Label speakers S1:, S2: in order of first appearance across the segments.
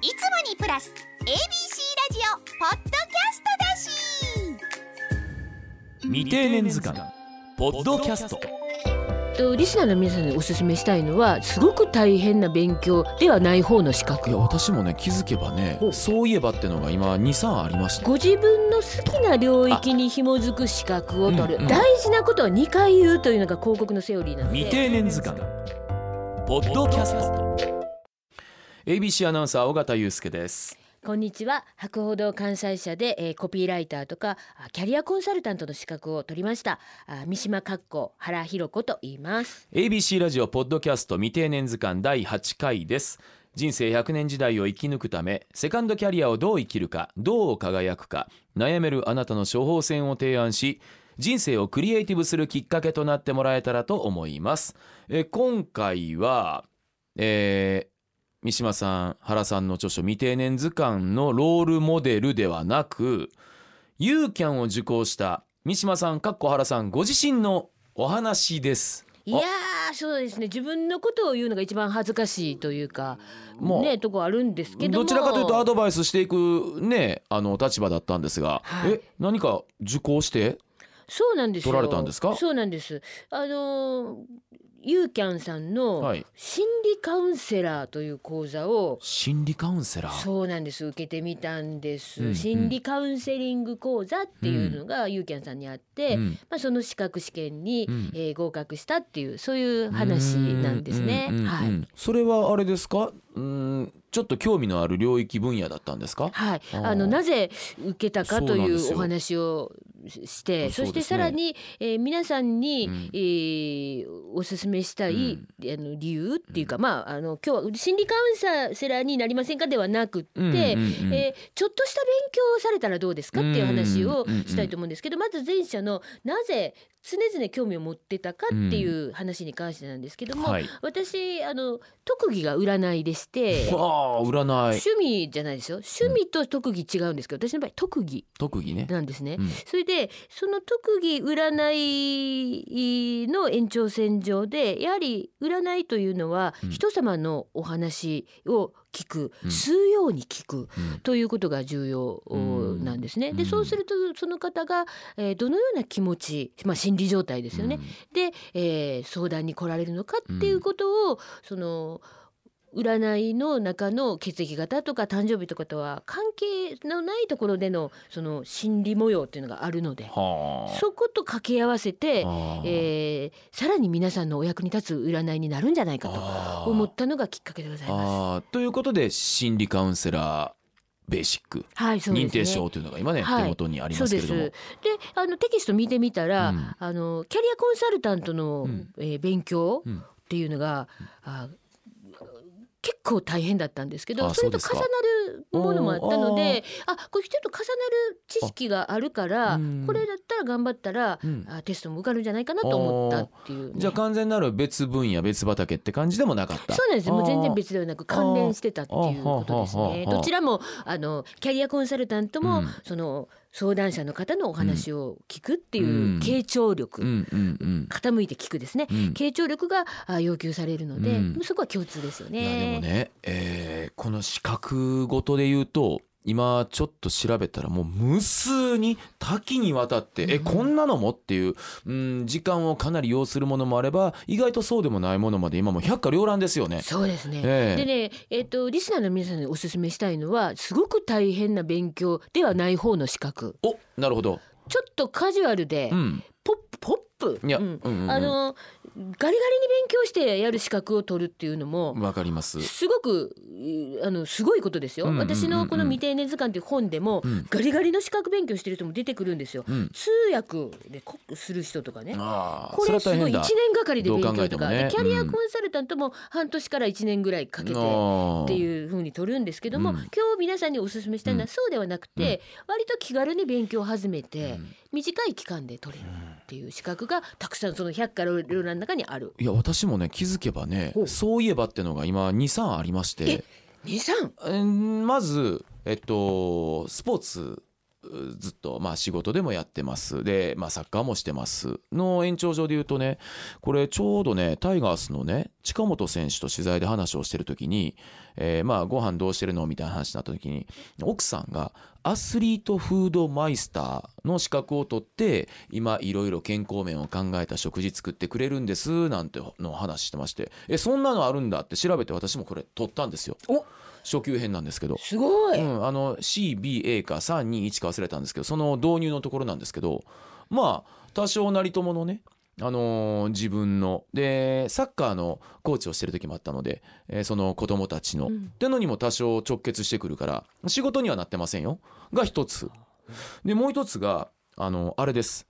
S1: いつもにプラス ABC ラジオポッドキャストだし。
S2: 未定年図鑑。ポッドキャスト。
S3: とリスナーの皆さんにお勧めしたいのはすごく大変な勉強ではない方の資
S2: い
S3: 格
S2: や私もね気づけばねそういえばってのが今23ありました
S3: ご自分の好きな領域に紐づく資格を取る、
S2: うんうん
S3: 大事なことは2回言うというのが広告のセオリーなので。
S2: 未定年図鑑。ポッドキャスト ABC アナウンサー尾形祐介です。
S3: こんにちは。博報堂関西社で、えーコピーライターとかあキャリアコンサルタントの資格を取りました。あ三島かっこ原弘子と言います。
S2: ABC ラジオポッドキャスト未定年図鑑第8回です。人生100年時代を生き抜くためセカンドキャリアをどう生きるかどう輝くか悩めるあなたの処方箋を提案し人生をクリエイティブするきっかけとなってもらえたらと思います。え今回は、えー三島さん原さんの著書未定年図鑑のロールモデルではなくユーキャンを受講した三島さんかっこ原さんご自身のお話です。
S3: いやーそうですね。自分のことを言うのが一番恥ずかしいというか
S2: もう
S3: ねとこあるんですけども。
S2: どちらかというとアドバイスしていくねあの立場だったんですが、
S3: はい。
S2: え何か受講して
S3: そうなんですよ。
S2: 取られたんですか？
S3: そうなんです。あのーユーキャンさんの
S2: はい。
S3: 心理カウンセラーという講座を、
S2: 心理カウンセラー？
S3: そうなんです受けてみたんです、
S2: うんうん。
S3: 心理カウンセリング講座っていうのがユーキャンさんにあって、
S2: うん。
S3: まあ、その資格試験に、
S2: うん。
S3: えー合格したっていうそういう話なんですね。はい。
S2: それはあれですか？うんちょっと興味のある領域分野だったんですか？
S3: はい、
S2: あ
S3: のなぜ受けたかとい
S2: う
S3: お話をししてそ,、してさらに、えー皆さんに、
S2: うん。
S3: えーおすすめしたい、
S2: うん。
S3: あの理由っていうか、まああの今日は心理カウンセラーになりませんかではなくって、
S2: うんうんうん。
S3: えーちょっとした勉強をされたらどうですかっていう話を
S2: うんうんうんうん。
S3: したいと思うんですけど、まず前者のなぜ常々興味を持ってたかっていう話に関してなんですけども、
S2: はい。
S3: 私あの特技が占いでして。
S2: 占い。
S3: 趣味じゃないですよ。趣味と特技違うんですけど、私の場合特技
S2: 特技ね、
S3: なんですね、
S2: うん。
S3: それでその特技占いの延長線上でやはり占いというのは
S2: うん。
S3: 人様のお話を聞く、
S2: うん。
S3: 吸うように聞く
S2: うん。
S3: ということが重要
S2: うん
S3: なんですね。で
S2: うん。
S3: そうするとその方が、えーどのような気持ち、まあ、心理状態ですよね、で、えー相談に来られるのかっていうことを、その占いの中の血液型とか誕生日とかとは関係のないところでのその心理模様っていうのがあるので
S2: はあ。
S3: そこと掛け合わせて、
S2: あ。ー
S3: えーさらに皆さんのお役に立つ占いになるんじゃないかと思ったのがきっかけでございます。
S2: ということで心理カウンセラーベーシック、
S3: はい、ね。
S2: 認定証というのが今ね、
S3: はい。
S2: 手元にあり。ますけれども。
S3: で、あのテキスト見てみたら、
S2: うん。
S3: あのキャリアコンサルタントの、
S2: うん。
S3: えー勉強
S2: うん。
S3: っていうのが、あ結構大変だったんですけど
S2: あ
S3: それと重なるものもあったのであこれちょっと重なる知識があるから
S2: うん。
S3: これだったら頑張ったら、
S2: うん。
S3: あテストも受かるんじゃないかなと思ったっていうね、
S2: じゃあ完全なる別分野別畑って感じでもなかった。
S3: そうなんですもう全然別ではなく関連してたっていうことですね。どちらもあのキャリアコンサルタントも、
S2: うん。
S3: その相談者の方のお話を聞くっていう
S2: うん。
S3: 傾聴力、傾いて聞くですね、
S2: うん。
S3: 傾聴力があ要求されるので、
S2: うん。
S3: そこは共通ですよ
S2: いやで
S3: ね。
S2: もね、えーこの資格ごとで言うと今ちょっと調べたらもう無数に多岐にわたって、えこんなのもっていう、うん、時間をかなり要するものもあれば意外とそうでもないものまで今もう百花繚乱ですよね。
S3: そうですね。
S2: ええ
S3: でね、えっ、とリスナーの皆さんにお勧めしたいのはすごく大変な勉強ではない方の資格。
S2: おなるほど。
S3: ちょっとカジュアルで、
S2: うん、
S3: ポップポップ、
S2: いや、
S3: う
S2: うんんうんうん。
S3: あのガリガリに勉強してやる資格を取るっていうのも、
S2: わかります。
S3: すごくいあのすごいことですよ、
S2: うんうんうんうん。
S3: 私のこの未定年図鑑という本でも、
S2: うん。
S3: ガリガリの資格勉強してる人も出てくるんですよ、
S2: うん、
S3: 通訳でこする人とかね。こ
S2: それ
S3: れすごい1
S2: は大変だ。
S3: 年がかりで勉強とか、
S2: ね。
S3: でキャリア
S2: うん
S3: コンサルタントも半年から1年ぐらいかけてっ
S2: って
S3: いう風に取るんですけども、
S2: うん。
S3: 今日皆さんにお勧めしたいのはそうではなくて、割と気軽に勉強を始めて、短い期間で取れるっていう資格がたくさんその百科繚乱の中にある。
S2: いや私もね気づけばねそういえばってのが今23ありまして。
S3: 二三？
S2: うんまずえっとスポーツずっとまあ仕事でもやってます。で、まあ、サッカーもしてます。の延長上で言うとねこれちょうどねタイガースのね近本選手と取材で話をしてる時に、えーまあご飯どうしてるの？みたいな話になった時に奥さんがアスリートフードマイスターの資格を取って今いろいろ健康面を考えた食事作ってくれるんですなんての話してまして。えそんなのあるんだって調べて私もこれ取ったんですよ。
S3: お！
S2: 初級編なんですけど。
S3: すごい、
S2: うん、あの CBA か321か忘れたんですけどその導入のところなんですけど。まあ多少なりとものねあのー自分の。でサッカーのコーチをしてる時もあったので、えーその子供たちの、
S3: うん。
S2: ってのにも多少直結してくるから仕事にはなってませんよ。が一つ。でもう一つがあのあれです。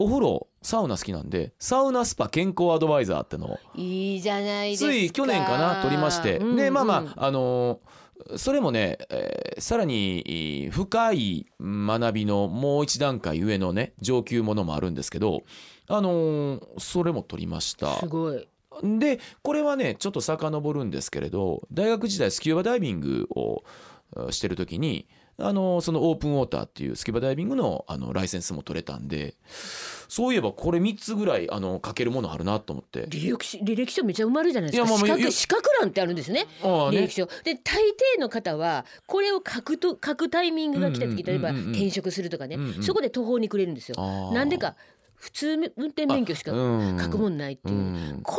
S2: お風呂サウナ好きなんでサウナスパ健康アドバイザーってのを。
S3: いいじゃないですか。
S2: つい去年かな取りまして、
S3: うんうん
S2: でまあまああのーそれもね、えーさらにえー深い学びのもう一段階上のね上級ものもあるんですけどあのーそれも取りました。
S3: すごい。
S2: でこれはねちょっと遡るんですけれど大学時代スキューバダイビングをあしてる時にあのそのオープンウォーターっていうスキューバダイビングのあのライセンスも取れたんでそういえばこれ3つぐらいあの書けるものあるなと思って。
S3: 履歴書履歴書めちゃ埋まるじゃないですか。
S2: まあ
S3: 資格資格欄ってあるんですね。
S2: ね。
S3: 履歴書。で大抵の方はこれを書くと書くタイミングが来た時例えば転職するとかね、
S2: うんうん
S3: そこで途方に暮れるんですよ。なんでか普通運転免許しか
S2: うん。
S3: 書くもんないっていう、
S2: うん。
S3: こ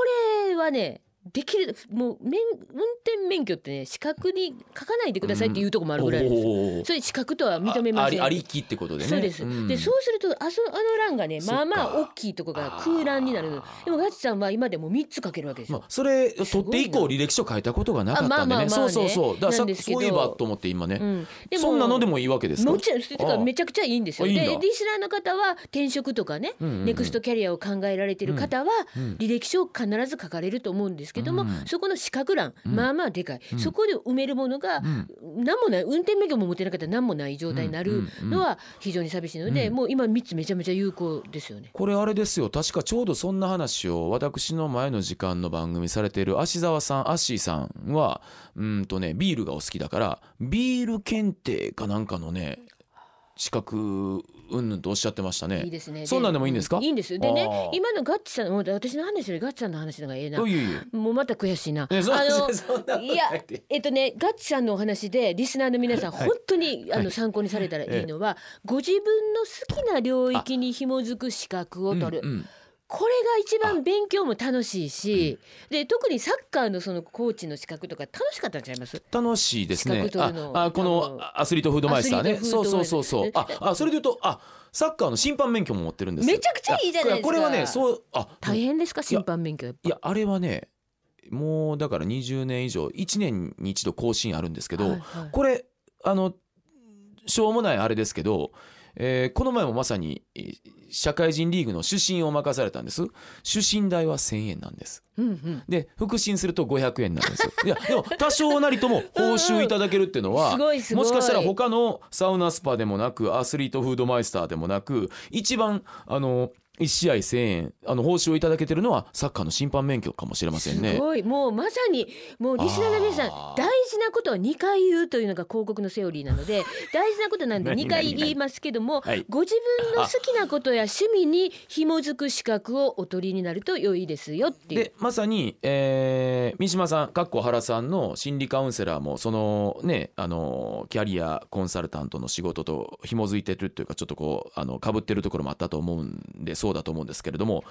S3: れはねできるもう免運転免許ってね資格に書かないでくださいっていうところもあるぐらいなんですよ、
S2: おー。
S3: それ資格とは認めません。
S2: あありありきってことでね。
S3: そうです、
S2: ん。
S3: でそうするとあそあの欄がねまあまあ大きいところが空欄になるの。でもガチさんは今でも3つ書けるわけですよ、
S2: まあ、それ取って以降履歴書書いたことがなかったんでね。
S3: あまあまあまあね。
S2: そうそうそう。だからそういえばと思って今ね、
S3: うん、
S2: そんなのでもいいわけですか？
S3: もちろんそれとかめちゃくちゃいいんですよ。でリスナーの方は転職とかね、
S2: うんうんうん。
S3: ネクストキャリアを考えられてる方は、
S2: うん
S3: 履歴書を必ず書かれると思うんですけども、
S2: うん。
S3: そこの資格欄、
S2: うん。
S3: まあまあでかい、
S2: うん。
S3: そこで埋めるものが
S2: うん。
S3: 何もない運転免許も持ってなかったら何もない状態になるのは非常に寂しいので、
S2: うん。
S3: もう今3つめちゃめちゃ有効ですよね。
S2: これあれですよ。確かちょうどそんな話を私の前の時間の番組されている芦沢さんアッシーさんはうんとねビールがお好きだからビール検定かなんかのね資格うんぬんとおっしゃってましたね。
S3: いいですね。
S2: そんなんでもいいんですか？
S3: いいんです。でね今のガッチさんもう私の話よりガッチさんの話の方がええな。
S2: いう
S3: もうまた悔しいな。あの いやえっとねガッチさんのお話でリスナーの皆さん
S2: はい。
S3: 本当に、あの参考にされたらいいのは、ご自分の好きな領域に紐づく資格を取る、これが一番勉強も楽しいし、で特にサッカーのそのコーチの資格とか楽しかったんちゃいます？
S2: 楽しいですね。ああこのアスリートフードマイスターねそうそうそうそう。ああそれで言うとあサッカーの審判免許も持ってるんですよ。
S3: めちゃくちゃいいじゃないですか。
S2: これはねそうあ
S3: 大変ですか？審判免許
S2: いやあれはねもうだから20年以上1年に一度更新あるんですけど、
S3: はいはい。
S2: これあのしょうもないあれですけど、えーこの前もまさにえー社会人リーグの主審を任されたんです。主審代は1000円なんです。
S3: うんうん。
S2: で復審すると500円になるんです。よいやでも多少なりとも報酬いただけるっていうのはもしかしたら他のサウナスパでもなくアスリートフードマイスターでもなく一番あの1試合1000円あの報酬をいただけてるのはサッカーの審判免許かもしれません
S3: す
S2: ね。
S3: ごい。もうまさにもうリスナーの皆さん大事なことは2回言うというのが広告のセオリーなので 大事なことなんで
S2: 何
S3: 2回言いますけども
S2: はい。
S3: ご自分の好きなことや趣味に紐づく資格をお取りになると良いですよっていう。
S2: でまさに、えー三島さんかっこ原さんの心理カウンセラーもそのねあのキャリアコンサルタントの仕事と紐づいてるっていうかちょっとこうあの被ってるところもあったと思うんでそうだと思うんですけれども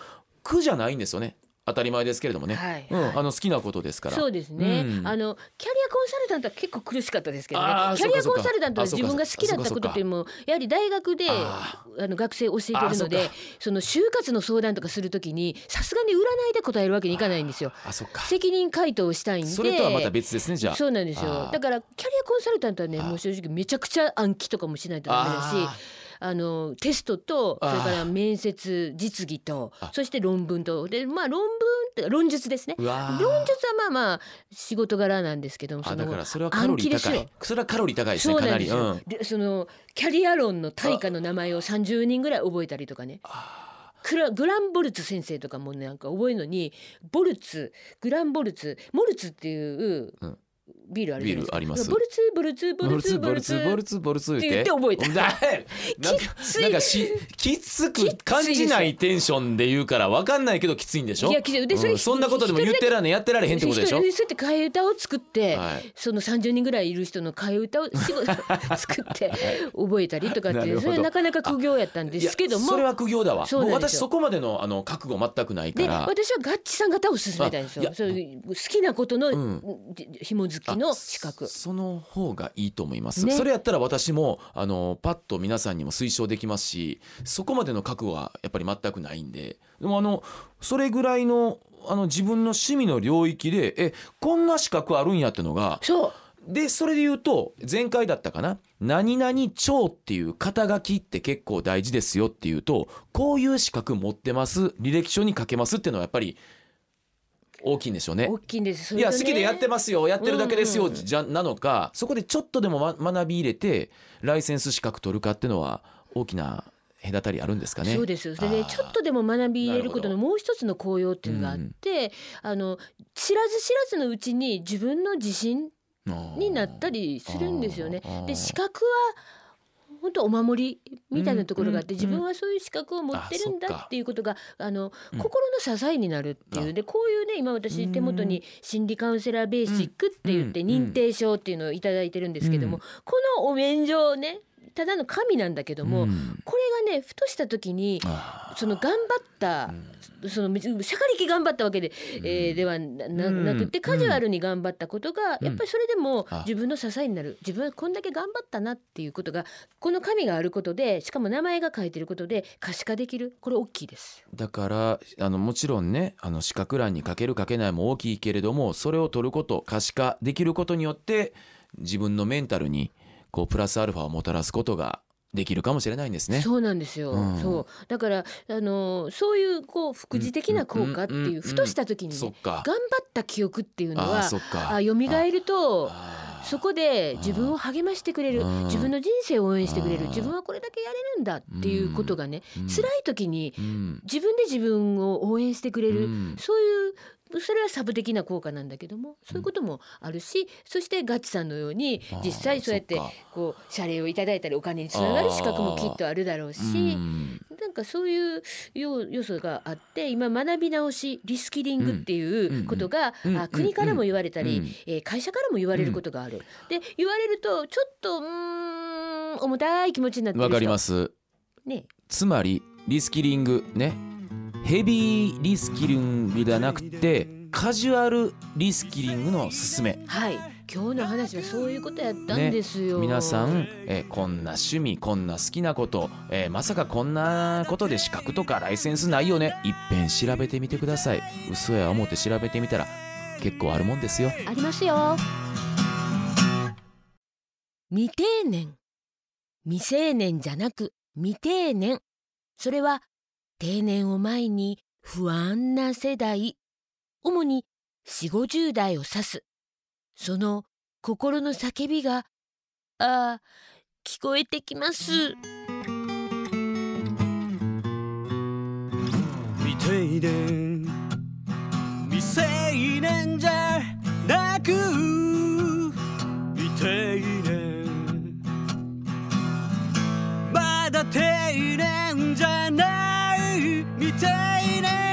S2: 苦じゃないんですよね。当たり前ですけれどもね、
S3: はい。
S2: うん、
S3: はい。
S2: あの好きなことですから。
S3: そうですね、
S2: うん。
S3: あのキャリアコンサルタントは結構苦しかったですけどね。キャリアコンサルタントは自分が好きだったことっていうのもやはり大学で
S2: あ
S3: あの学生教えてるのでその就活の相談とかするときにさすがに占いで答えるわけにいかないんですよ。
S2: あそっか。
S3: 責任回答をしたいんで。
S2: それとはまた別ですねじゃあ。
S3: そうなんですよ。だからキャリアコンサルタントはねもう正直めちゃくちゃ暗記とかもしないとダメだし
S2: あ
S3: あのテストとそれから面接実技と
S2: あ。
S3: そして論文と。でまあ論文って論述ですね。論述はまあまあ仕事柄なんですけども
S2: あ
S3: その
S2: だからそれはカロリー高い。
S3: 暗記ですよ。
S2: それはカロリー高いですねかなんり
S3: なですよ、
S2: うん。
S3: でそのキャリア論の大家の名前を30人ぐらい覚えたりとかね。
S2: あ
S3: クラグランボルツ先生とかもなんか覚えるのにボルツグランボルツモルツっていう
S2: うん
S3: ビールあるじゃないですか。
S2: ビールあります。
S3: ボルツボルツボ
S2: ボ
S3: ルツ
S2: ルツボルツボルツボルツ
S3: って。言って覚えた。
S2: だ なんか
S3: きつい。
S2: なんかしきつく感じないテンションで言うからわかんないけどきついんでしょ？
S3: いやきつい。でそれ
S2: うん。そんなことでも言ってられやってられへんってことでしょ？
S3: そうやって替え歌を作って、
S2: はい。
S3: その30人ぐらいいる人の替え歌を 作って覚えたりとかってそれなかなか苦行やったんですけども。
S2: それは苦行だわ。私そこまでのあの覚悟全くないか
S3: で
S2: ら
S3: 私はガッチさん方を勧めたいんですよ。そういう好きなことの、紐付きの資格。
S2: あその方がいいと思います、
S3: ね。
S2: それやったら私もあのパッと皆さんにも推奨できますしそこまでの覚悟はやっぱり全くないんで。でもあのそれぐらいのあの自分の趣味の領域でえこんな資格あるんやってのが
S3: そう。
S2: でそれで言うと前回だったかな「何々長」っていう肩書きって結構大事ですよっていうとこういう資格持ってます履歴書に書けますっていうのはやっぱり大きいんでしょうね。
S3: 大。きいんですそ
S2: いや好きでやってますよ。やってるだけですよ、
S3: うんうん
S2: じゃなのかそこでちょっとでも、ま、学び入れてライセンス資格取るかっていうのは大きな隔たりあるんですかね。
S3: そうですよ。それで
S2: あー。
S3: ちょっとでも学び入れることのもう一つの効用っていうのがあって、あの知らず知らずのうちに自分の自信になったりするんですよね。で資格は本当お守りみたいなところがあって、自分はそういう資格を持ってるんだっていうことがあの、
S2: うん。
S3: 心の支えになるっていう。でこういうね今私手元に心理カウンセラーベーシックって言って
S2: うん。
S3: 認定証っていうのをいただいてるんですけども、
S2: うん。
S3: このお免状ねただの紙なんだけども、
S2: うん。
S3: これがねふとした時にその頑張ったその別にしゃかりき頑張ったわけで、えーではななくてカジュアルに頑張ったことが、
S2: うん。
S3: やっぱりそれでも
S2: あ
S3: 自分の支えになる。自分はこんだけ頑張ったなっていうことがこの紙があることでしかも名前が書いてることで可視化できる。これ大きいです。
S2: だからあのもちろんねあの資格欄に書ける書けないも大きいけれどもそれを取ること可視化できることによって自分のメンタルにこうプラスアルファをもたらすことができるかもしれないんですね。
S3: そうなんですよ、
S2: うん。
S3: そう。だからあのそういうこう副次的な効果って
S2: うんうんうん。
S3: いうふとした時にね頑張った記憶っていうのは
S2: そっか。
S3: あ蘇るとそこで自分を励ましてくれる
S2: うん。
S3: 自分の人生を応援してくれる自分はこれだけやれるんだっていうことがね
S2: うん。
S3: 辛い時に
S2: うん。
S3: 自分で自分を応援してくれる
S2: うん。
S3: そういうそれはサブ的な効果なんだけどもそういうこともあるしそしてガッチさんのように実際そうやってこう謝礼をいただいたりお金につながる資格もきっとあるだろうし
S2: うん。
S3: なんかそういう要要素があって今学び直しリスキリングっていうことが、
S2: うんうん
S3: あ国からも言われたり、
S2: うん
S3: えー会社からも言われることがある。で言われるとちょっとうーん重たい気持ちになって
S2: わかります
S3: ね
S2: つまりリスキリングねヘビーリスキリングではなくてカジュアルリスキリングの勧め。
S3: はい。今日の話はそういうことやったんですよ。
S2: 皆さん、えーこんな趣味こんな好きなこと、えーまさかこんなことで資格とかライセンスないよね。いっぺん調べてみてください。嘘や思って調べてみたら結構あるもんですよ。
S3: ありますよ。未定年。未成年じゃなく未定年。それは定年を前に不安な世代主に4 5 0代を指す。その心の叫びがああ聞こえてきます。
S4: 未定年未成年じゃなく未定年まだ定年じゃない。未定年